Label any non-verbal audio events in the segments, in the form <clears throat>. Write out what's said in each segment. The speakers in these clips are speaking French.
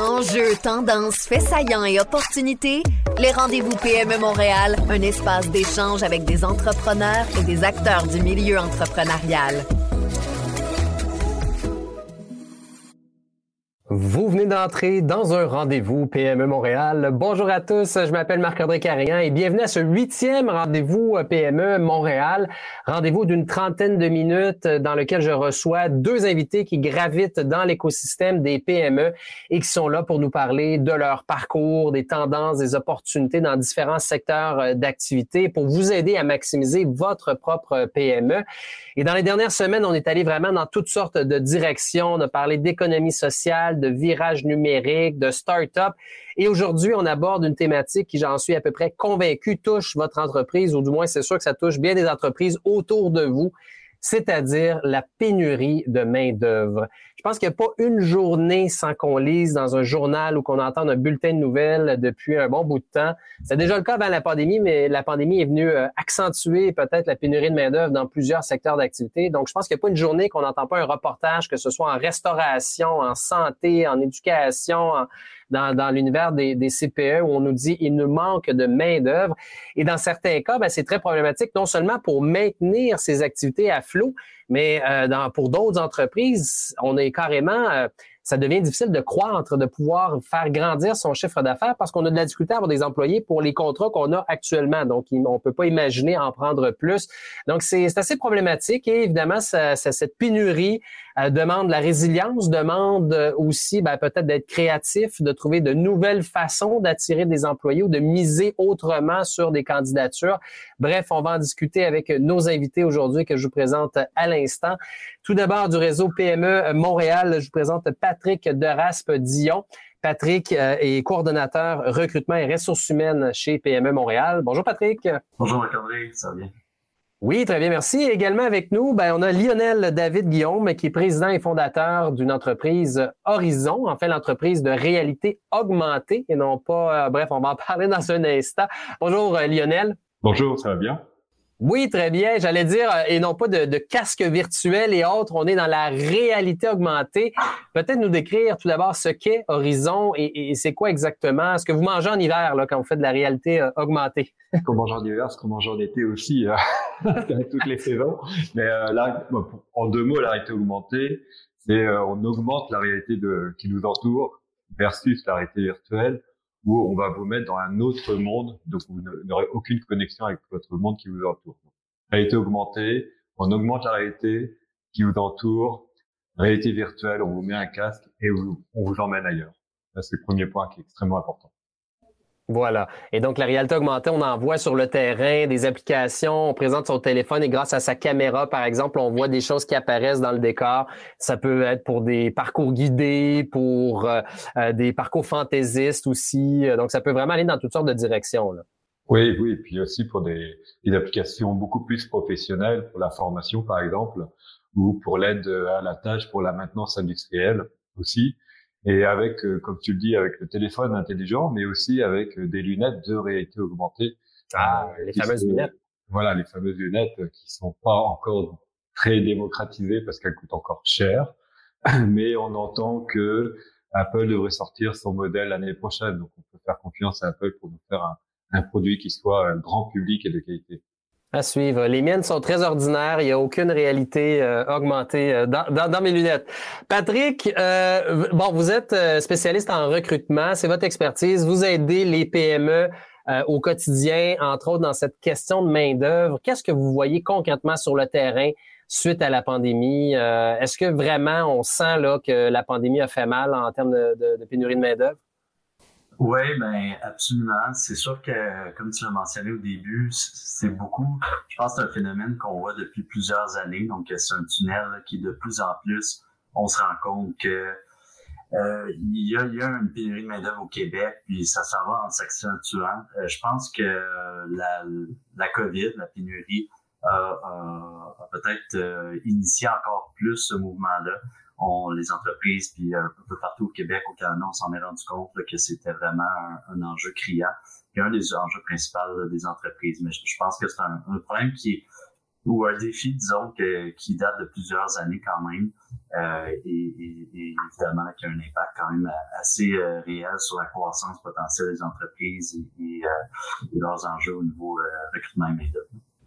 Enjeux, tendances, faits saillants et opportunités, les rendez-vous PME Montréal, un espace d'échange avec des entrepreneurs et des acteurs du milieu entrepreneurial. D'entrer dans un rendez-vous PME Montréal. Bonjour à tous, je m'appelle Marc-André Carrigan et bienvenue à ce huitième rendez-vous PME Montréal. Rendez-vous d'une trentaine de minutes dans lequel je reçois deux invités qui gravitent dans l'écosystème des PME et qui sont là pour nous parler de leur parcours, des tendances, des opportunités dans différents secteurs d'activité pour vous aider à maximiser votre propre PME. Et dans les dernières semaines, on est allé vraiment dans toutes sortes de directions. On a parlé d'économie sociale, de virage numérique, de start-up. Et aujourd'hui, on aborde une thématique qui, j'en suis à peu près convaincu, touche votre entreprise, ou du moins, c'est sûr que ça touche bien des entreprises autour de vous c'est-à-dire la pénurie de main-d'œuvre. Je pense qu'il n'y a pas une journée sans qu'on lise dans un journal ou qu'on entende un bulletin de nouvelles depuis un bon bout de temps. C'est déjà le cas avant la pandémie, mais la pandémie est venue euh, accentuer peut-être la pénurie de main-d'œuvre dans plusieurs secteurs d'activité. Donc, je pense qu'il n'y a pas une journée qu'on n'entend pas un reportage, que ce soit en restauration, en santé, en éducation, dans, dans l'univers des, des, CPE où on nous dit il nous manque de main-d'œuvre. Et dans certains cas, ben, c'est très problématique, non seulement pour maintenir ces activités à flot, mais euh, dans, pour d'autres entreprises, on est carrément, euh, ça devient difficile de croître, de pouvoir faire grandir son chiffre d'affaires parce qu'on a de la difficulté à avoir des employés pour les contrats qu'on a actuellement. Donc, on peut pas imaginer en prendre plus. Donc, c'est assez problématique et évidemment, ça, cette pénurie euh, demande la résilience, demande aussi ben, peut-être d'être créatif, de trouver de nouvelles façons d'attirer des employés ou de miser autrement sur des candidatures. Bref, on va en discuter avec nos invités aujourd'hui que je vous présente à l'instant. Tout d'abord, du réseau PME Montréal, je vous présente Deraspe-Dion. Patrick euh, est coordonnateur recrutement et ressources humaines chez PME Montréal. Bonjour Patrick. Bonjour Marc-André, ça va bien? Oui, très bien, merci. également avec nous, ben, on a Lionel David Guillaume, qui est président et fondateur d'une entreprise Horizon, en fait l'entreprise de réalité augmentée et non pas, euh, bref, on va en <laughs> parler dans un instant. Bonjour euh, Lionel. Bonjour, ça va bien? Oui, très bien. J'allais dire, euh, et non pas de, de casque virtuel et autres, on est dans la réalité augmentée. Peut-être nous décrire tout d'abord ce qu'est Horizon et, c'est quoi exactement ce que vous mangez en hiver là, quand vous faites de la réalité euh, augmentée? Qu'on mange en hiver, ce qu'on mange en été aussi, euh, <laughs> toutes les saisons. Mais là, en deux mots, la réalité augmentée, c'est on augmente la réalité qui nous entoure versus la réalité virtuelle où on va vous mettre dans un autre monde, donc vous n'aurez aucune connexion avec votre monde qui vous entoure. Réalité augmentée, on augmente la réalité qui vous entoure. Réalité virtuelle, on vous met un casque et on vous emmène ailleurs. c'est le premier point qui est extrêmement important. Voilà. Et donc, la réalité augmentée, on envoie sur le terrain des applications, on présente son téléphone et grâce à sa caméra, par exemple, on voit des choses qui apparaissent dans le décor. Ça peut être pour des parcours guidés, pour euh, euh, des parcours fantaisistes aussi. Donc, ça peut vraiment aller dans toutes sortes de directions. Oui, oui. Et puis aussi pour des applications beaucoup plus professionnelles, pour la formation, par exemple, ou pour l'aide à la tâche, pour la maintenance industrielle aussi et avec, euh, comme tu le dis, avec le téléphone intelligent, mais aussi avec euh, des lunettes de réalité augmentée. Ah, euh, les fameuses lunettes. Voilà, les fameuses lunettes qui sont pas encore très démocratisées parce qu'elles coûtent encore cher, <clears throat> mais on entend que Apple devrait sortir son modèle l'année prochaine, donc on peut faire confiance à Apple pour nous faire un, un produit qui soit grand public et de qualité. À suivre. Les miennes sont très ordinaires. Il n'y a aucune réalité euh, augmentée euh, dans, dans, mes lunettes. Patrick, euh, bon, vous êtes spécialiste en recrutement. C'est votre expertise. Vous aidez les PME au quotidien, entre autres dans cette question de main-d'œuvre. Qu'est-ce que vous voyez concrètement sur le terrain suite à la pandémie? Est-ce que vraiment on sent là que la pandémie a fait mal en termes de, de, de pénurie de main-d'œuvre? Oui, ben absolument. C'est sûr que, comme tu l'as mentionné au début, c'est beaucoup. Je pense que c'est un phénomène qu'on voit depuis plusieurs années. Donc, c'est un tunnel qui, de plus en plus, on se rend compte que euh, il, y a, y a une pénurie de main-d'œuvre au Québec, puis ça s'en va en s'accentuant. Euh, je pense que la, la COVID, la pénurie, a peut-être euh, initié encore plus ce mouvement-là on, les entreprises, puis un peu partout au Québec, au Canada, on s'en est rendu compte que c'était vraiment un, enjeu criant, et un des enjeux principaux des entreprises. Mais je, pense que c'est un, problème qui ou un défi, disons, que, qui date de plusieurs années quand même, euh, et, et, évidemment qui a un impact quand même assez euh, réel sur la croissance potentielle des entreprises et, euh, leurs enjeux au niveau euh, recrutement immédiat.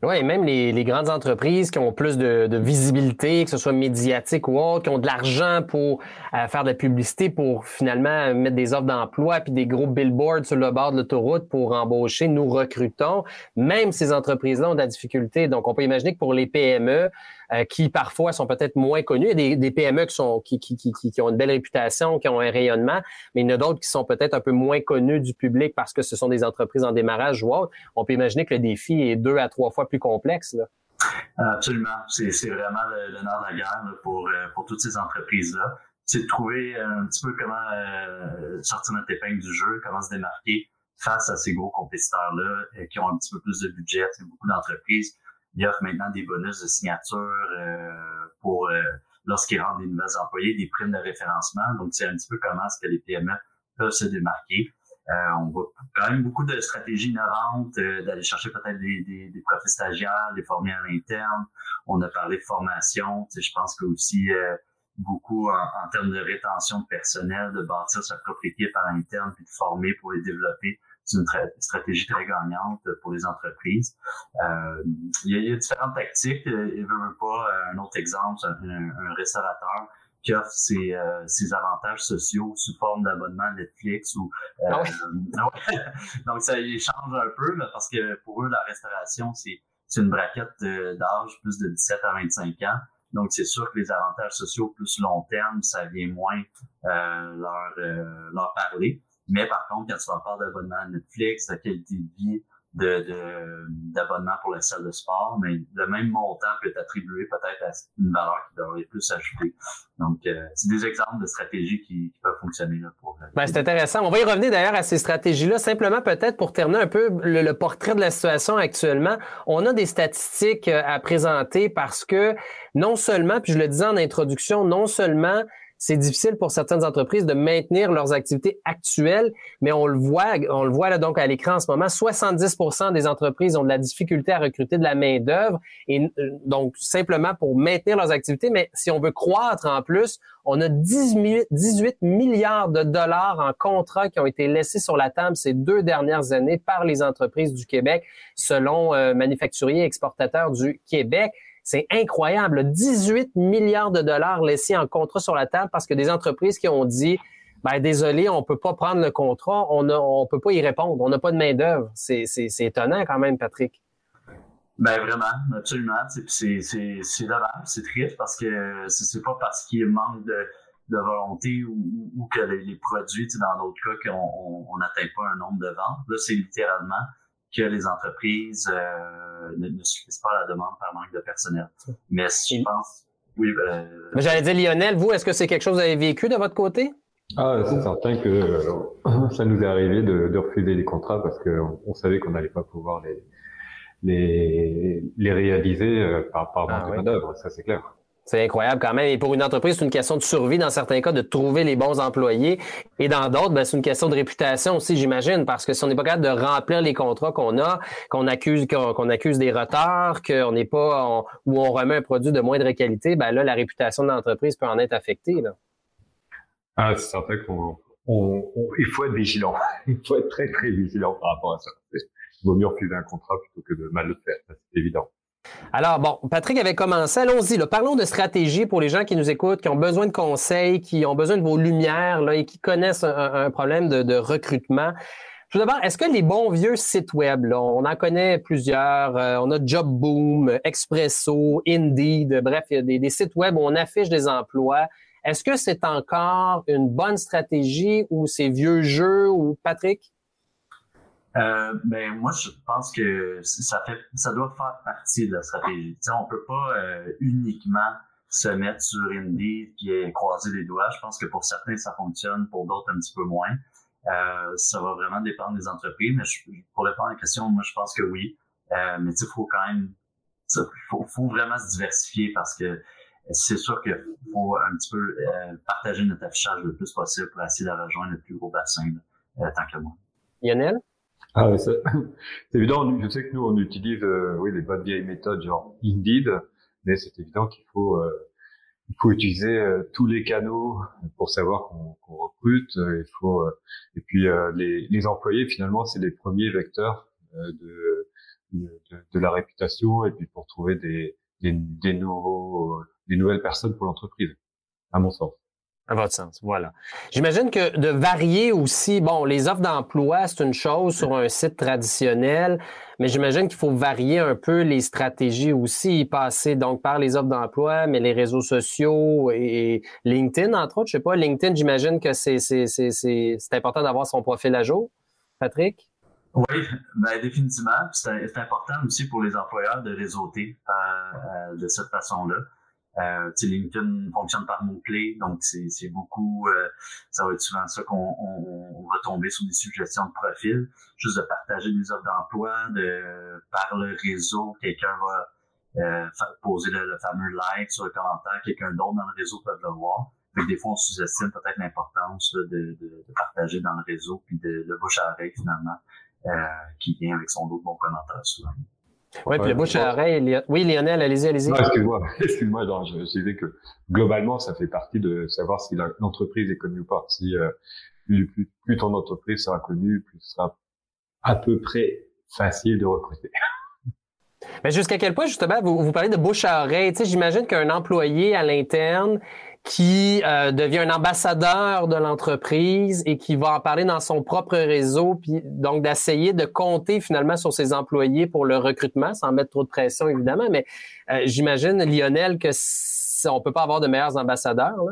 Oui, même les, grandes entreprises qui ont plus de, de, visibilité, que ce soit médiatique ou autre, qui ont de l'argent pour euh, faire de la publicité, pour finalement mettre des offres d'emploi, puis des gros billboards sur le bord de l'autoroute pour embaucher, nous recrutons. Même ces entreprises-là ont de la difficulté. Donc, on peut imaginer que pour les PME, euh, qui parfois sont peut-être moins connus. Il y a des, PME qui, sont, qui, qui, qui, qui, ont une belle réputation, qui ont un rayonnement, mais il y en a d'autres qui sont peut-être un peu moins connus du public parce que ce sont des entreprises en démarrage ou autre. On peut imaginer que le défi est deux à trois fois plus complexe. Là. Absolument. C'est, vraiment le, nord de la guerre pour, euh, pour toutes ces entreprises-là. C'est de trouver un petit peu comment euh, sortir notre épingle du jeu, comment se démarquer face à ces gros compétiteurs-là qui ont un petit peu plus de budget. Beaucoup d'entreprises il offre maintenant des bonus de signature euh, pour euh, lorsqu'ils rendent des nouvelles employés, des primes de référencement. Donc, c'est un petit peu comment est-ce que les PME peuvent se démarquer. Euh, on voit quand même beaucoup de stratégies innovantes, d'aller chercher peut-être des, des, des, profils stagiaires, les former à l'interne. On a parlé de formation. Je pense que aussi beaucoup en, en, termes de rétention de personnel, de bâtir sa propre équipe à l'interne, puis de former pour les développer c'est une stratégie très gagnante pour les entreprises. Euh, il, y a, différentes tactiques. Il veut pas un autre exemple, un, restaurateur qui offre ses, euh, ses, avantages sociaux sous forme d'abonnement Netflix ou euh, ah <laughs> donc ça y change un peu parce que pour eux la restauration c'est c'est une braquette d'âge plus de 17 à 25 ans. Donc, c'est sûr que les avantages sociaux plus long terme, ça vient moins euh, leur, leur parler. Mais par contre, quand tu vas parler d'abonnement à Netflix, de qualité de vie, de, d'abonnement pour la salle de sport, mais le même montant peut être attribué peut-être à une valeur qui devrait plus s'ajouter. Donc, euh, c'est des exemples de stratégies qui, peuvent fonctionner là, pour. Euh, ben, c'est intéressant. On va y revenir d'ailleurs à ces stratégies-là. Simplement, peut-être pour terminer un peu le, le, portrait de la situation actuellement, on a des statistiques euh, à présenter parce que non seulement, puis je le disais en introduction, non seulement c'est difficile pour certaines entreprises de maintenir leurs activités actuelles, mais on le voit, on le voit là donc à l'écran en ce moment, 70% des entreprises ont de la difficulté à recruter de la main d'œuvre et euh, donc simplement pour maintenir leurs activités, mais si on veut croître en plus, on a 18, 18 milliards de dollars en contrats qui ont été laissés sur la table ces deux dernières années par les entreprises du Québec, selon euh, Manufacturiers Exportateurs du Québec. C'est incroyable. 18 milliards de dollars laissés en contrat sur la table parce que des entreprises qui ont dit ben désolé, on peut pas prendre le contrat, on ne on peut pas y répondre, on n'a pas de main d'œuvre. C'est, étonnant quand même, Patrick. Ben vraiment, absolument. C'est, c'est, c'est dommage, c'est triste parce que c'est pas parce qu'il manque de, de volonté ou, ou que les, produits, dans d'autres cas, qu'on n'atteint pas un nombre de ventes. Là, c'est littéralement que les entreprises euh, ne, suffisent pas à la demande par manque de personnel. Mais je pense, oui. Ben, Mais j'allais dire Lionel, vous, est-ce que c'est quelque chose que vous avez vécu de votre côté? Ah, c'est certain que euh, <clears throat> ça nous est arrivé de, de refuser des contrats parce qu'on on savait qu'on n'allait pas pouvoir les les, les réaliser euh, par, par ah manque de main ça c'est clair. C'est incroyable quand même. Et pour une entreprise, c'est une question de survie dans certains cas, de trouver les bons employés. Et dans d'autres, ben, c'est une question de réputation aussi, j'imagine, parce que si on n'est pas capable de remplir les contrats qu'on a, qu'on accuse, qu'on accuse des retards, qu'on n'est pas, ou on remet un produit de moindre qualité, ben là, la réputation de l'entreprise peut en être affectée. Là. Ah, c'est certain qu'on, il faut être vigilant. <laughs> il faut être très, très vigilant par rapport à ça. Il vaut mieux refuser un contrat plutôt que de mal le faire. C'est évident. Alors, bon, Patrick avait commencé. Allons-y. Parlons de stratégie pour les gens qui nous écoutent, qui ont besoin de conseils, qui ont besoin de vos lumières et qui connaissent un, problème de, recrutement. Tout d'abord, est-ce que les bons vieux sites web, on en connaît plusieurs, euh, on a JobBoom, Expresso, Indeed, bref, il des, sites web où on affiche des emplois. Est-ce que c'est encore une bonne stratégie ou c'est vieux jeu ou Patrick? Euh, ben moi je pense que ça fait ça doit faire partie de la stratégie. sais, on peut pas euh, uniquement se mettre sur Indeed et croiser les doigts. Je pense que pour certains ça fonctionne, pour d'autres un petit peu moins. Euh, ça va vraiment dépendre des entreprises. Mais je, pour répondre à la question, moi je pense que oui. Euh, mais il faut quand même faut, faut vraiment se diversifier parce que c'est sûr qu'il faut un petit peu euh, partager notre affichage le plus possible pour essayer de rejoindre le plus gros bassin tant que moi. Lionel? Ah, <laughs> c'est évident. Je sais que nous, on utilise euh, oui, les bonnes vieilles méthodes genre Indeed, mais c'est évident qu'il faut euh, il faut utiliser euh, tous les canaux pour savoir qu'on recrute. il faut et puis les, les, employés finalement, c'est les premiers vecteurs de, de, de, la réputation et puis pour trouver des des, des nouveaux des nouvelles personnes pour l'entreprise, à mon sens. À votre sens, voilà. J'imagine que de varier aussi, bon, les offres d'emploi, c'est une chose sur un site traditionnel, mais j'imagine qu'il faut varier un peu les stratégies aussi, passer donc par les offres d'emploi, mais les réseaux sociaux et LinkedIn, entre autres. Je sais pas, LinkedIn, j'imagine que c'est, c'est, c'est, c'est, important d'avoir son profil à jour. Patrick? Oui, ben définitivement. C'est important aussi pour les employeurs de réseauter euh, euh, de cette façon-là. Euh, LinkedIn fonctionne par mots-clés, donc c'est beaucoup, euh, ça va être souvent ça qu'on on, va tomber sur des suggestions de profil, juste de partager des offres d'emploi, de par le réseau, quelqu'un va euh, poser le, fameux like sur le commentaire, quelqu'un d'autre dans le réseau peut le voir. Mais des fois, on sous-estime peut-être l'importance de, de, de, partager dans le réseau, puis de, de bouche à oreille finalement, euh, qui vient avec son lot de bons commentaires souvent. Oui, puis le bouche à oreille. Oui, Lionel, allez-y, allez-y. Excuse-moi, <laughs> excuse-moi, je, je disais que globalement, ça fait partie de savoir si l'entreprise est connue ou pas. Si euh, plus, plus, plus, ton entreprise sera connue, plus ce sera à peu près facile de recruter. <laughs> Mais jusqu'à quel point, justement, vous, vous parlez de bouche à oreille? Tu sais, j'imagine qu'un employé à l'interne, qui euh, devient un ambassadeur de l'entreprise et qui va en parler dans son propre réseau, puis donc d'essayer de compter finalement sur ses employés pour le recrutement, sans mettre trop de pression évidemment. Mais euh, j'imagine Lionel que on peut pas avoir de meilleurs ambassadeurs. Là?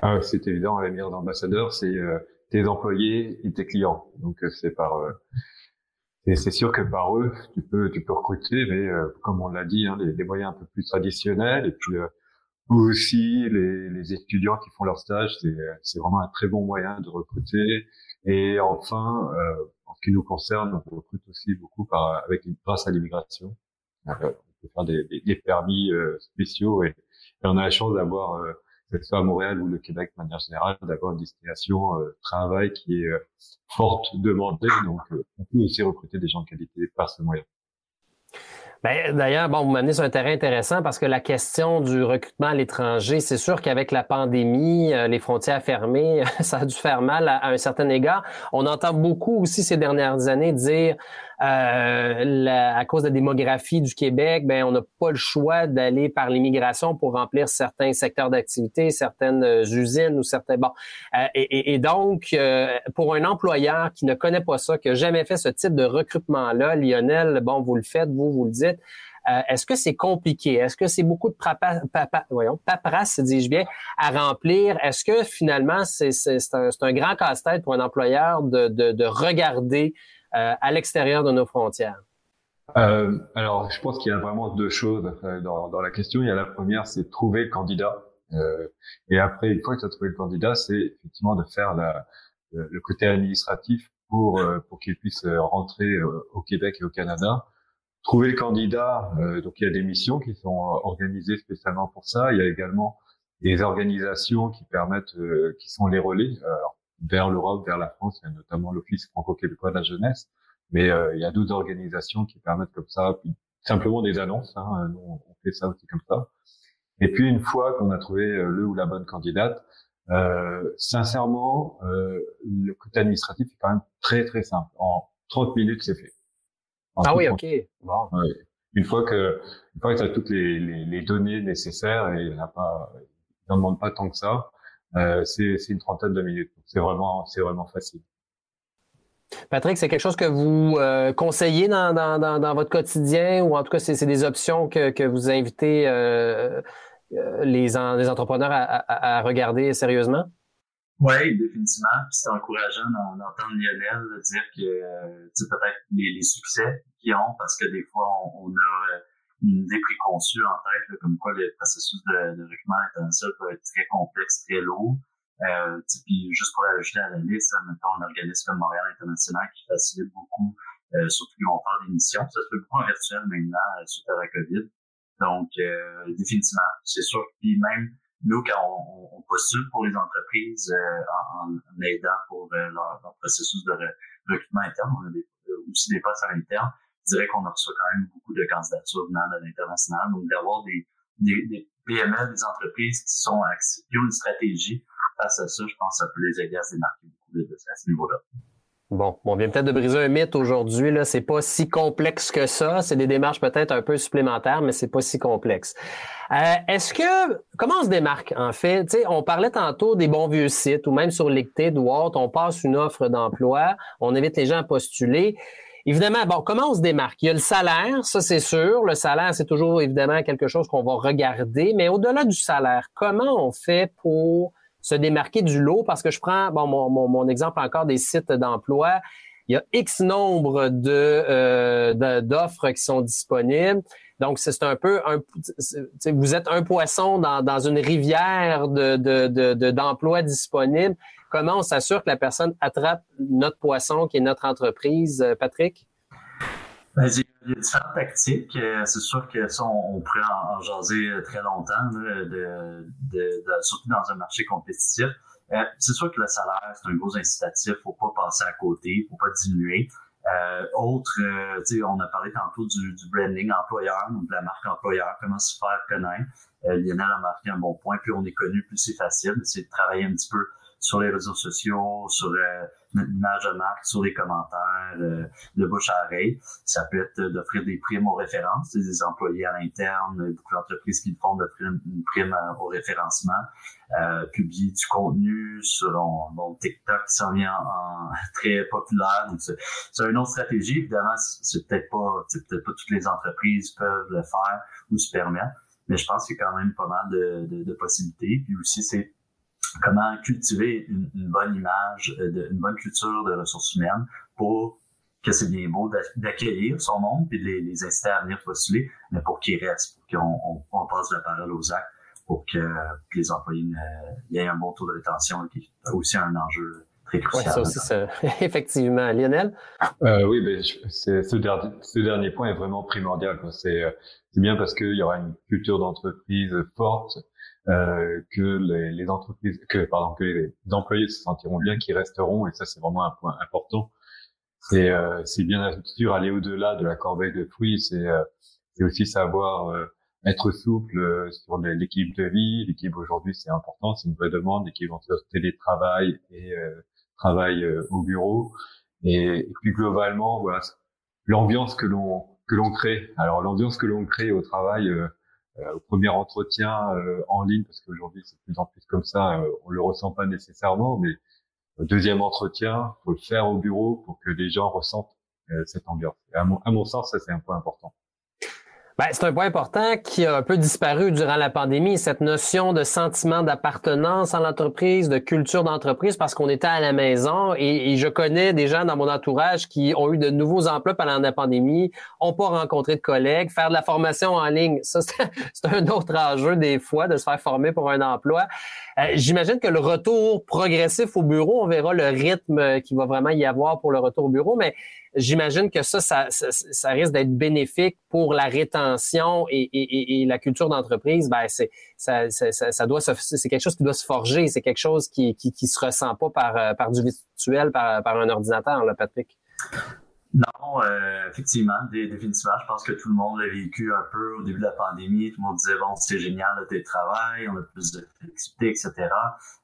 Ah, c'est évident, les meilleurs ambassadeurs, c'est euh, tes employés et tes clients. Donc c'est par et c'est sûr que par eux, tu peux tu peux recruter, mais comme on l'a dit, hein, les, les, moyens un peu plus traditionnels et puis aussi les, les, étudiants qui font leur stage, c'est vraiment un très bon moyen de recruter. Et enfin, euh, en ce qui nous concerne, on recrute aussi beaucoup par, avec grâce à l'immigration. Euh, on peut faire des, des, des permis euh, spéciaux et, et, on a la chance d'avoir, euh, que ce soit à Montréal ou le Québec de manière générale, d'avoir une destination euh, travail qui est forte demandée. Donc, on peut aussi recruter des gens de qualité par ce moyen. Ben, D'ailleurs, bon, vous m'amenez sur un terrain intéressant parce que la question du recrutement à l'étranger, c'est sûr qu'avec la pandémie, euh, les frontières fermées, <laughs> ça a dû faire mal à, un certain égard. On entend beaucoup aussi ces dernières années dire euh, à cause de la démographie du Québec, ben on n'a pas le choix d'aller par l'immigration pour remplir certains secteurs d'activité, certaines euh, usines ou certains bon. Euh, et, et, donc, euh, pour un employeur qui ne connaît pas ça, qui n'a jamais fait ce type de recrutement-là, Lionel, bon, vous le faites, vous, vous le dites. Est-ce que c'est compliqué? Est-ce que c'est beaucoup de papa, voyons, paperasse, dis-je bien, à remplir? Est-ce que finalement, c'est un, un, grand casse-tête pour un employeur de, de, de regarder euh, à l'extérieur de nos frontières? Euh, alors, je pense qu'il y a vraiment deux choses dans, dans, la question. Il y a la première, c'est trouver le candidat. Euh, et après, une fois que tu as trouvé le candidat, c'est effectivement de faire la, le côté administratif pour euh, pour qu'il puisse rentrer euh, au Québec et au Canada. Trouver le candidat, donc il y a des missions qui sont organisées spécialement pour ça. Il y a également des organisations qui permettent, qui sont les relais. Alors, vers l'Europe, vers la France. Il y a notamment l'Office franco-québécois de la jeunesse, mais euh, il y a d'autres organisations qui permettent comme ça, puis simplement des annonces. Hein, nous, on fait ça aussi comme ça. Et puis une fois qu'on a trouvé euh, le ou la bonne candidate, euh, sincèrement, euh, le côté administratif est quand même très très simple. En 30 minutes, c'est fait. ah oui, ok. Bon. Une fois que, une fois que tu as toutes les, les, les, données nécessaires et il n'a pas, il n'en demande pas tant que ça, euh, c'est une trentaine de minutes. C'est vraiment, c'est vraiment facile. Patrick, c'est quelque chose que vous euh, conseillez dans, dans, dans, dans, votre quotidien ou en tout cas, c'est des options que, que vous invitez euh, euh les, les entrepreneurs à, à, à, regarder sérieusement? Oui, définitivement. C'est encourageant d'entendre Lionel dire que euh, peut-être les, les, succès qu'ils ont parce que des fois, on, on a une idée préconçue en tête, comme quoi le processus de, de recrutement international peut être très complexe, très lourd. Euh, puis juste pour ajouter à la liste, mettons un organisme comme Montréal International qui facilite beaucoup, euh, surtout qu'ils vont faire des missions. Ça se fait beaucoup en virtuel maintenant euh, suite à la COVID. Donc, euh, définitivement, c'est sûr. Puis même nous, quand on, on postule pour les entreprises euh, en, en, aidant pour leur, leur, processus de recrutement interne, on a des aussi des postes à l'interne, je dirais qu'on reçoit quand même beaucoup de candidatures venant de l'international. Donc, d'avoir des, des, des, PME, des entreprises qui sont qui ont une stratégie face à ça, je pense que ça peut les aider à se démarquer beaucoup à ce niveau-là. Bon, on vient peut-être de briser un mythe aujourd'hui. Là, c'est pas si complexe que ça. C'est des démarches peut-être un peu supplémentaires, mais c'est pas si complexe. Euh, est-ce que comment on se démarque en fait? Sais, on parlait tantôt des bons vieux sites ou même sur LinkedIn ou autre, on passe une offre d'emploi, on invite les gens à postuler. Évidemment, bon, comment on se démarque? Il y a le salaire, ça c'est sûr. Le salaire, c'est toujours évidemment quelque chose qu'on va regarder, mais au-delà du salaire, comment on fait pour se démarquer du lot? Parce que je prends bon, mon, mon, exemple encore des sites d'emploi. Il y a X nombre de euh, d'offres qui sont disponibles. Donc, c'est un peu un, vous êtes un poisson dans, dans une rivière de, de, d'emplois disponibles. Comment on s'assure que la personne attrape notre poisson qui est notre entreprise, euh, Patrick? Ben, il y a différentes tactiques. Euh, c'est sûr que ça, on, pourrait en, jaser euh, très longtemps, de, de, surtout dans un marché compétitif. C'est sûr que le salaire, c'est un gros incitatif. faut pas passer à côté, faut pas diminuer. Euh, autre, euh, on a parlé tantôt du, du, branding employeur, donc de la marque employeur, comment se faire connaître. Lionel a marqué un bon point. Plus on est connu, plus c'est facile. C'est de travailler un petit peu sur les réseaux sociaux, sur euh, notre de marque, sur les commentaires, euh, de bouche à oreille. Ça peut être d'offrir des primes aux références, des employés à l'interne, beaucoup d'entreprises qui le font d'offrir une prime euh, au référencement, euh, publier du contenu sur bon, TikTok qui s'en vient en, très populaire. Donc c'est, une autre stratégie. Évidemment, c'est peut-être pas, peut-être pas toutes les entreprises peuvent le faire ou se permettre, mais je pense qu'il y a quand même pas mal de, de, de possibilités. Puis aussi, c'est comment cultiver une, bonne image, euh, une bonne culture de ressources humaines pour que c'est bien beau d'accueillir son monde puis de les, inciter à venir postuler, mais pour qu'ils restent, pour qu'on on, passe la parole aux actes, pour que, les employés aient un bon taux de rétention, qui est aussi un enjeu très crucial. Ouais, ça aussi, ça. <laughs> effectivement. Lionel? Euh, oui, ben, ce, dernier, ce dernier point est vraiment primordial. C'est bien parce qu'il y aura une culture d'entreprise forte, euh, que les, les, entreprises, que pardon, que les employés se sentiront bien, qu'ils resteront, et ça c'est vraiment un point important. C'est euh, c'est bien sûr aller au-delà de la corbeille de fruits, c'est euh, c'est aussi savoir euh, être souple euh, sur l'équipe de vie. L'équipe aujourd'hui c'est important, c'est une vraie demande, l'équipe en télétravail et travail au bureau. Et, et, puis globalement, voilà, l'ambiance que l'on que l'on crée. Alors l'ambiance que l'on crée au travail au premier entretien euh, en ligne, parce qu'aujourd'hui c'est de plus en plus comme ça, euh, on le ressent pas nécessairement, mais au deuxième entretien, faut le faire au bureau pour que les gens ressentent cette ambiance. à, mon, à mon sens, ça c'est un point important. Ben, c'est un point important qui a un peu disparu durant la pandémie, cette notion de sentiment d'appartenance à l'entreprise, de culture d'entreprise, parce qu'on était à la maison et, je connais des gens dans mon entourage qui ont eu de nouveaux emplois pendant la pandémie, ont pas rencontré de collègues, faire de la formation en ligne, ça <laughs> c'est un autre enjeu des fois de se faire former pour un emploi. Euh, j'imagine que le retour progressif au bureau, on verra le rythme qui va vraiment y avoir pour le retour au bureau, mais j'imagine que ça, ça, ça, risque d'être bénéfique pour la rétention et, et, et la culture d'entreprise. Ben, c'est ça, ça, ça, doit c'est quelque chose qui doit se forger. C'est quelque chose qui, qui, qui se ressent pas par, euh, par du virtuel, par, par un ordinateur, là, Patrick. Non, euh, effectivement, définitivement, je pense que tout le monde l'a vécu un peu au début de la pandémie. Tout le monde disait, bon, c'est génial le télétravail, on a plus de flexibilité, etc.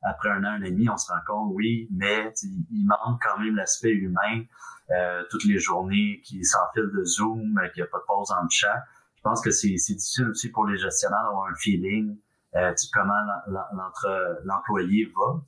Après un an, et demi, on se rend compte, oui, mais il manque quand même l'aspect humain. Euh, toutes les journées qui s'enfilent de Zoom, euh, qu'il n'y a pas de pause en chat. Je pense que c'est difficile aussi pour les gestionnaires d'avoir un feeling euh, comment l'employé va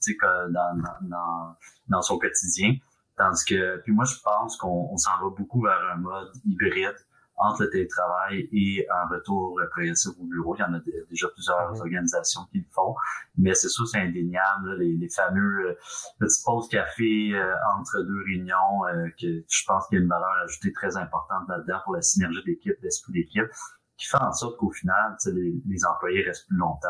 dans, dans, dans son quotidien. Tandis que, puis moi, je pense qu'on s'en va beaucoup vers un mode hybride entre le télétravail et un retour progressif au bureau. Il y en a déjà plusieurs mhm. organisations qui le font, mais c'est sûr, c'est indéniable, les, les, fameux euh, petites pauses café euh, entre deux réunions, euh, que je pense qu'il y a une valeur ajoutée très importante là-dedans pour la synergie d'équipe, l'esprit d'équipe, qui fait en sorte qu'au final, les, les, employés restent plus longtemps.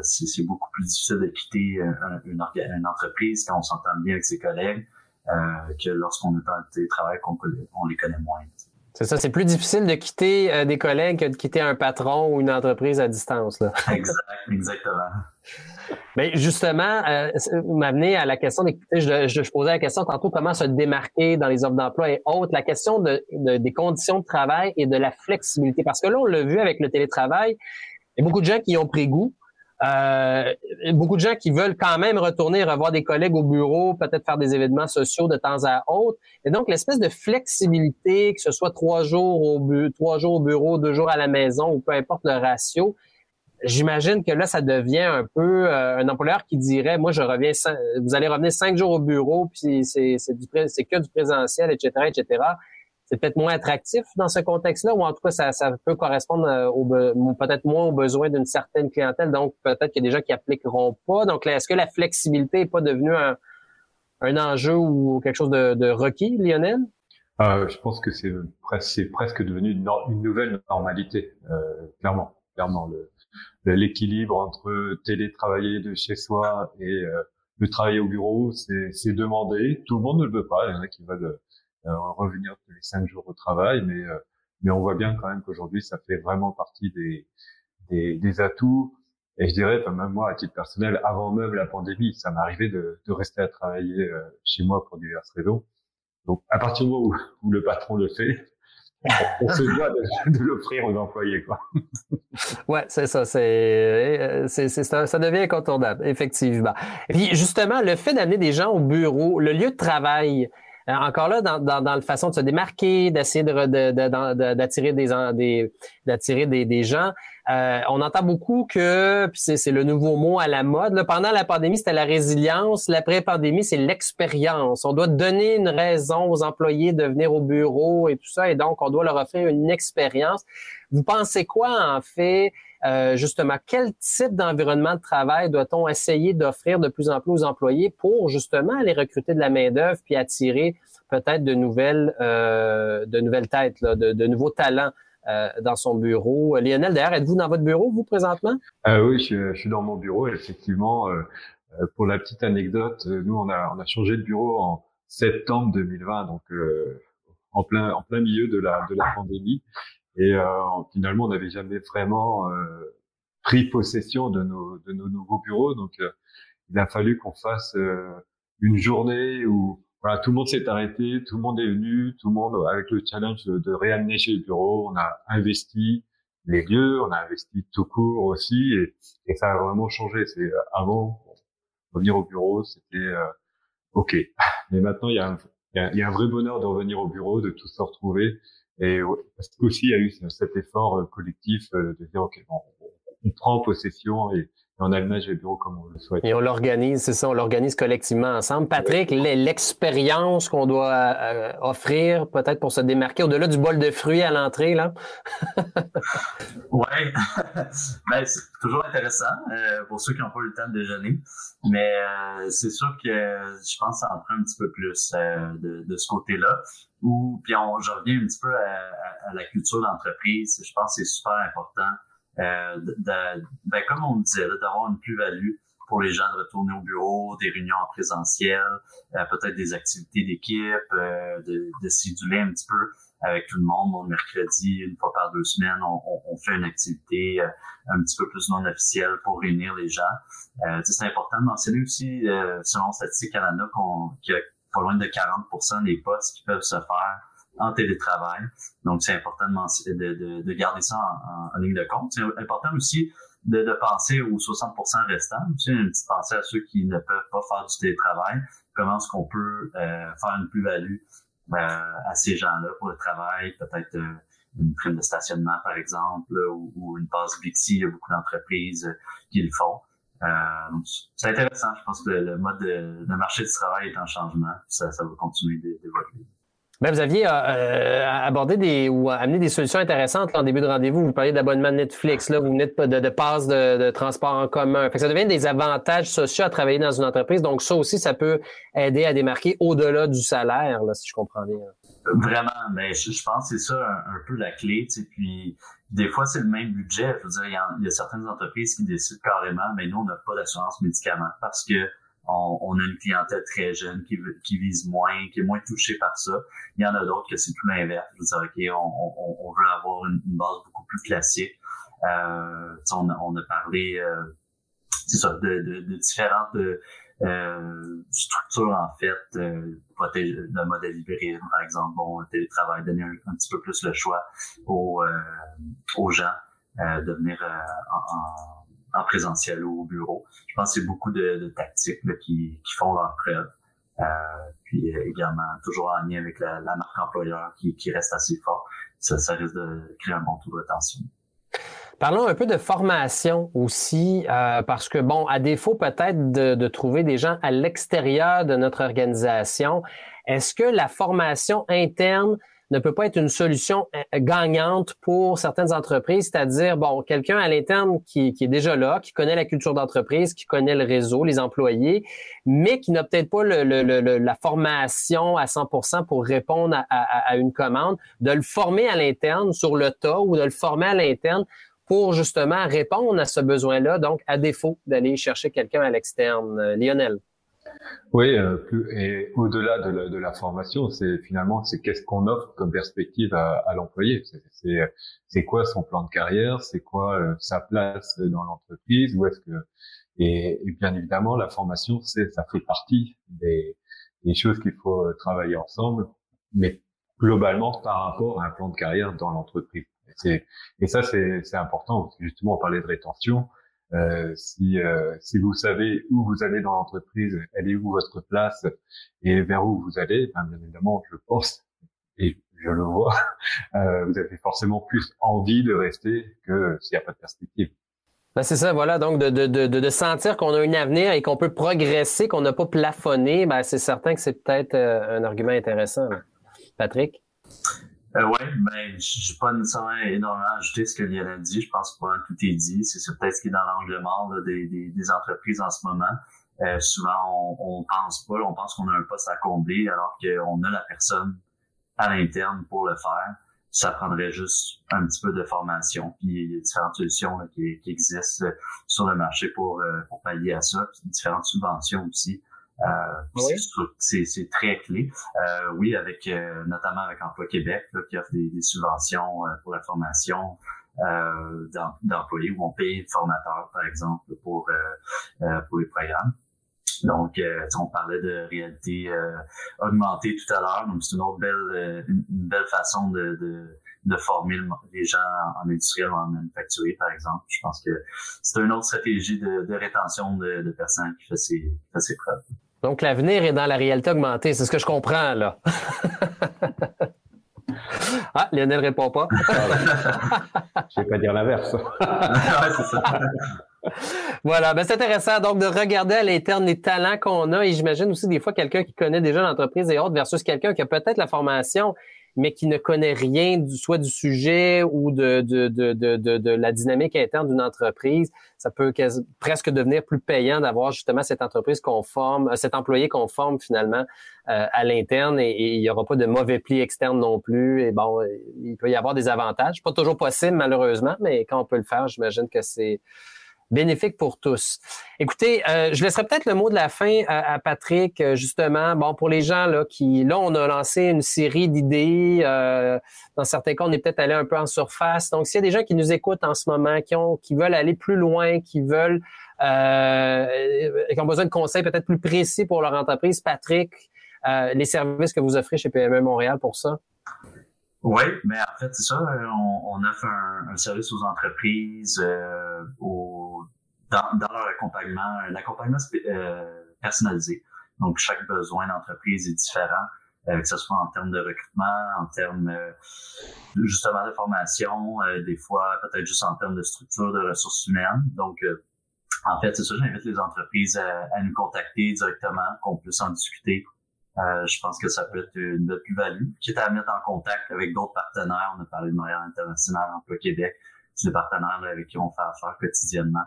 c'est beaucoup plus difficile de quitter une, une, entreprise quand on s'entend bien avec ses collègues que lorsqu'on est en télétravail qu'on on les connaît moins. C'est ça, c'est plus difficile de quitter euh, des collègues que de quitter un patron ou une entreprise à distance. Là. <laughs> Exact, exactement. Mais justement, euh, m'amener à la question je, je, posais la question tantôt comment se démarquer dans les offres d'emploi et autres, la question de, des conditions de travail et de la flexibilité. Parce que là, on l'a vu avec le télétravail, il y a beaucoup de gens qui ont pris goût. Euh, beaucoup de gens qui veulent quand même retourner revoir des collègues au bureau, peut-être faire des événements sociaux de temps à autre. Et donc, l'espèce de flexibilité, que ce soit trois jours au, trois jours au bureau, deux jours à la maison, ou peu importe le ratio, j'imagine que là, ça devient un peu euh, un employeur qui dirait, moi, je reviens, vous allez revenir cinq jours au bureau, puis c'est c'est que du présentiel, etc., etc c'est peut-être moins attractif dans ce contexte-là, ou en tout cas, ça, peut correspondre euh, peut-être moins aux besoins d'une certaine clientèle. Donc, peut-être qu'il y a des gens qui appliqueront pas. Donc, est-ce que la flexibilité n'est pas devenue un, enjeu ou quelque chose de, requis, Lionel? Euh, je pense que c'est presque, devenu une, nouvelle normalité, euh, clairement. Clairement, l'équilibre entre télétravailler de chez soi et le travailler au bureau, c'est demandé. Tout le monde ne le veut pas. Il y en a qui veulent revenir tous les cinq jours au travail, mais euh, mais on voit bien quand même qu'aujourd'hui ça fait vraiment partie des, des, des atouts. Et je dirais, même moi, à titre personnel, avant même la pandémie, ça m'arrivait de, de rester à travailler euh, chez moi pour diverses raisons. Donc, à partir du moment où, où le patron le fait, on se doit de, de l'offrir aux employés, quoi. ouais, c'est ça. C'est, c'est, ça, ça devient incontournable, effectivement. Et puis, justement, le fait d'amener des gens au bureau, le lieu de travail, euh, encore là, dans, dans, dans, la façon de se démarquer, d'essayer de, d'attirer des, des d'attirer des, des, gens. Euh, on entend beaucoup que c'est, le nouveau mot à la mode. Là, pendant la pandémie, c'était la résilience. L'après-pandémie, c'est l'expérience. On doit donner une raison aux employés de venir au bureau et tout ça, et donc on doit leur offrir une expérience. Vous pensez quoi en fait euh, justement, quel type d'environnement de travail doit-on essayer d'offrir de plus en plus aux employés pour justement aller recruter de la main-d'œuvre puis attirer peut-être de nouvelles, euh, de nouvelles têtes, de, nouveaux talents euh, dans son bureau? Lionel, d'ailleurs, êtes-vous dans votre bureau, vous, présentement? oui, je, suis dans mon bureau. Effectivement, pour la petite anecdote, nous, on a, on a changé de bureau en septembre 2020, donc en plein, en plein milieu de la, de la pandémie. Et euh, finalement, on n'avait jamais vraiment euh, pris possession de nos, de nos nouveaux bureaux. Donc, euh, il a fallu qu'on fasse une journée où voilà, tout le monde s'est arrêté, tout le monde est venu, tout le monde avec le challenge de, de réaménager le bureau. On a investi les lieux, on a investi tout court aussi, et, et ça a vraiment changé. C'est avant revenir au bureau, c'était ok, <laughs> mais maintenant il y a un, il y a un vrai bonheur de revenir au bureau, de tous se retrouver et parce qu'aussi il y a eu cet effort euh, collectif euh, de dire ok, bon, on prend possession et, on aménage le bureau comme on le souhaite. Et on l'organise, c'est ça, on l'organise collectivement ensemble. Patrick, l'expérience qu'on doit euh, offrir, peut-être pour se démarquer au-delà du bol de fruits à l'entrée, là. <laughs> ouais, <laughs> ben, c'est toujours intéressant pour ceux qui n'ont pas eu le temps de déjeuner, mais c'est sûr que je pense que ça en prend un petit peu plus de, de, ce côté-là ou puis on, je reviens un petit peu à, la culture d'entreprise. Je pense que c'est super important. Euh, ben, comme on disait, d'avoir une plus-value pour les gens de retourner au bureau, des réunions en présentiel, euh, peut-être des activités d'équipe, euh, de, de s'éduler un petit peu avec tout le monde. Le mercredi, une fois par deux semaines, on, fait une activité un petit peu plus non officielle pour réunir les gens. C'est important de mentionner aussi, selon Statistique Canada, qu'il y a pas loin de 40% des postes qui peuvent se faire en télétravail. Donc, c'est important de, de, de, garder ça en, ligne de compte. C'est important aussi de, de penser aux 60 restants. Tu une petite pensée à ceux qui ne peuvent pas faire du télétravail. Comment est-ce qu'on peut euh, faire une plus-value euh, à ces gens-là pour le travail, peut-être euh, une prime de stationnement, par exemple, ou, une passe Bixi. Il y a beaucoup d'entreprises qui le font. Euh, c'est intéressant. Je pense que le, mode de, marché du travail est en changement. Ça, ça va continuer d'évoluer. Ben, vous aviez euh, euh, abordé des ou amené des solutions intéressantes en début de rendez-vous. Vous parliez d'abonnement Netflix, là, vous venez de, de, de passe de, transport en commun. Fait ça devient des avantages sociaux à travailler dans une entreprise. Donc ça aussi, ça peut aider à démarquer au-delà du salaire, là, si je comprends bien. Vraiment, mais je, pense que c'est ça un, peu la clé. Tu sais, puis des fois, c'est le même budget. Je veux dire, il y, a, certaines entreprises qui décident carrément, mais nous, on n'a pas d'assurance médicaments parce que on, a une clientèle très jeune qui, qui vise moins, qui est moins touchée par ça. Il y en a d'autres que c'est tout l'inverse. Je veux dire, OK, on, on, veut avoir une, base beaucoup plus classique. Euh, on, on, a parlé euh, de, de, de différentes euh, structures, en fait, euh, le modèle hybride, par exemple. Bon, télétravail, donner un, petit peu plus le choix aux, euh, aux gens euh, de venir en, en en présentiel ou au bureau. Je pense que c'est beaucoup de, de tactiques qui, qui, font leur preuve. Euh, puis euh, également, toujours en lien avec la, la marque employeur qui, qui, reste assez fort. Ça, ça risque de créer un bon taux de rétention. Parlons un peu de formation aussi, euh, parce que, bon, à défaut peut-être de, de trouver des gens à l'extérieur de notre organisation, est-ce que la formation interne ne peut pas être une solution euh, gagnante pour certaines entreprises, c'est-à-dire, bon, quelqu'un à l'interne qui, est déjà là, qui connaît la culture d'entreprise, qui connaît le réseau, les employés, mais qui n'a peut-être pas la formation à 100% pour répondre à, une commande, de le former à l'interne sur le tas ou de le former à l'interne pour justement répondre à ce besoin-là, donc à défaut d'aller chercher quelqu'un à l'externe. Euh, Lionel. Oui, euh, et au-delà de, la, de la formation, c'est finalement c'est qu'est-ce qu'on offre comme perspective à, à l'employé? C'est c'est quoi son plan de carrière, c'est quoi euh, sa place dans l'entreprise, où est-ce que et, et, bien évidemment la formation, c'est ça fait partie des, des choses qu'il faut euh, travailler ensemble, mais globalement par rapport à un plan de carrière dans l'entreprise. Et, ça c'est important parce que justement on parlait de rétention. Euh, si, euh, si vous savez où vous allez dans l'entreprise, elle est où votre place et vers où vous allez, ben, bien évidemment, je pense et je le vois, <laughs> euh, vous avez forcément plus envie de rester que s'il n'y a pas de perspective. Ben c'est ça, voilà. Donc, de, sentir qu'on a un avenir et qu'on peut progresser, qu'on n'a pas plafonné, ben, c'est certain que c'est peut-être un argument intéressant. Patrick? Euh, oui, ben, j'ai pas nécessairement énormément ajouté ce que Lionel dit. Je pense pas tout est dit. C'est peut-être ce qui est dans l'angle mort des, des, des, entreprises en ce moment. Euh, souvent, on, on pense pas, on pense qu'on a un poste à combler alors qu'on a la personne à l'interne pour le faire. Ça prendrait juste un petit peu de formation. Puis il y a différentes solutions qui, qui, existent sur le marché pour, euh, pour pallier à ça. Puis différentes subventions aussi. Euh, c'est très clé. Euh, oui, avec euh, notamment avec Emploi Québec qui offre des, des subventions pour la formation d'employés où on paye le formateur, par exemple, pour, pour les programmes. Donc, on parlait de réalité augmentée tout à l'heure. Donc, c'est une autre belle, une, belle façon de, de, de, former les gens en industriel ou en manufacturier, par exemple. Je pense que c'est une autre stratégie de, de rétention de, de, personnes qui fait ses, qui fait ses preuves. Donc, l'avenir est dans la réalité augmentée. C'est ce que je comprends, là. <laughs> ah, Lionel répond pas. <laughs> je vais pas dire l'inverse. <laughs> voilà, ben c'est intéressant donc de regarder à l'interne les talents qu'on a et j'imagine aussi des fois quelqu'un qui connaît déjà l'entreprise et autres versus quelqu'un qui a peut-être la formation mais qui ne connaît rien du soit du sujet ou de, de, de, de, de la dynamique interne d'une entreprise, ça peut presque devenir plus payant d'avoir justement cette entreprise conforme, euh, cet employé conforme finalement euh, à l'interne et, il n'y aura pas de mauvais plis externes non plus. Et bon, il peut y avoir des avantages. Pas toujours possible malheureusement, mais quand on peut le faire, j'imagine que c'est bénéfique pour tous. Écoutez, euh, je laisserai peut-être le mot de la fin à, Patrick, euh, justement. Bon, pour les gens là qui, là, on a lancé une série d'idées. Euh, dans certains cas, on est peut-être allé un peu en surface. Donc, s'il y a des gens qui nous écoutent en ce moment, qui ont, qui veulent aller plus loin, qui veulent, euh, qui ont besoin de conseils peut-être plus précis pour leur entreprise, Patrick, les services que vous offrez chez PME Montréal pour ça. Oui, mais en fait, c'est ça. On, on offre un, un, service aux entreprises, euh, au, dans, dans, leur accompagnement, un accompagnement euh, personnalisé. Donc, chaque besoin d'entreprise est différent, euh, que ce soit en termes de recrutement, en termes euh, justement de formation, euh, des fois peut-être juste en termes de structure de ressources humaines. Donc, en fait, c'est ça, j'invite les entreprises à, à, nous contacter directement, qu'on puisse en discuter euh, je pense que ça peut être une belle plus-value. Quitte à mettre en contact avec d'autres partenaires. On a parlé de Montréal International, Emploi Québec. C'est des partenaires avec qui on fait affaire quotidiennement.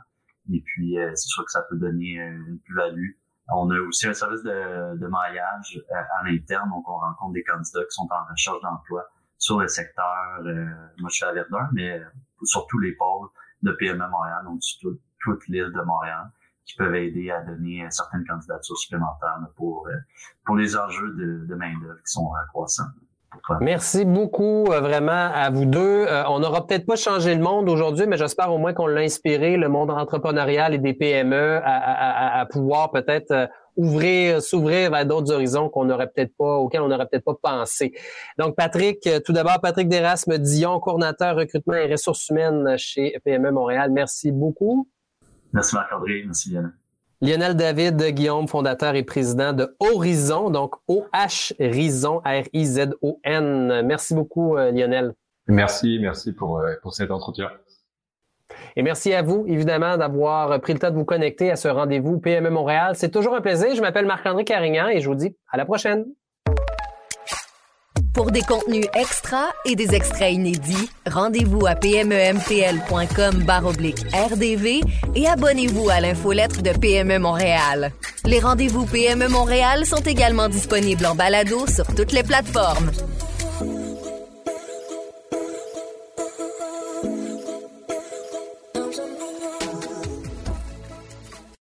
Et puis, euh, c'est sûr que ça peut donner euh, une plus-value. On a aussi un service de, de maillage à l'interne. Donc, on rencontre des candidats qui sont en recherche d'emploi sur le secteur. moi, je suis à Verdun, mais sur tous les pôles de PME Montréal, donc sur toute l'île de Montréal. qui peuvent aider à donner certaines candidatures supplémentaires pour, pour les enjeux de, de main-d'œuvre qui sont croissants. Merci beaucoup euh, vraiment à vous deux. Euh, on n'aura peut-être pas changé le monde aujourd'hui, mais j'espère au moins qu'on l'a inspiré, le monde entrepreneurial et des PME, à, pouvoir peut-être euh, ouvrir, s'ouvrir vers d'autres horizons qu'on n'aurait peut-être pas, auxquels on n'aurait peut-être pas pensé. Donc, Patrick, tout d'abord, Patrick Derasme Dion, coordinateur recrutement et ressources humaines chez PME Montréal. Merci beaucoup. Merci Marc-André. Merci Yann. Lionel David Guillaume, fondateur et président de Horizon, donc O-H-Rizon, R-I-Z-O-N. Merci beaucoup, euh, Lionel. Merci, merci pour, euh, pour cet entretien. Et merci à vous, évidemment, d'avoir pris le temps de vous connecter à ce rendez-vous PME Montréal. C'est toujours un plaisir. Je m'appelle Marc-André Carignan et je vous dis à la prochaine. Pour des contenus extra et des extraits inédits, rendez-vous à pmempl.com rdv et abonnez-vous à l'infolettre de PME Montréal. Les rendez-vous PME Montréal sont également disponibles en balado sur toutes les plateformes.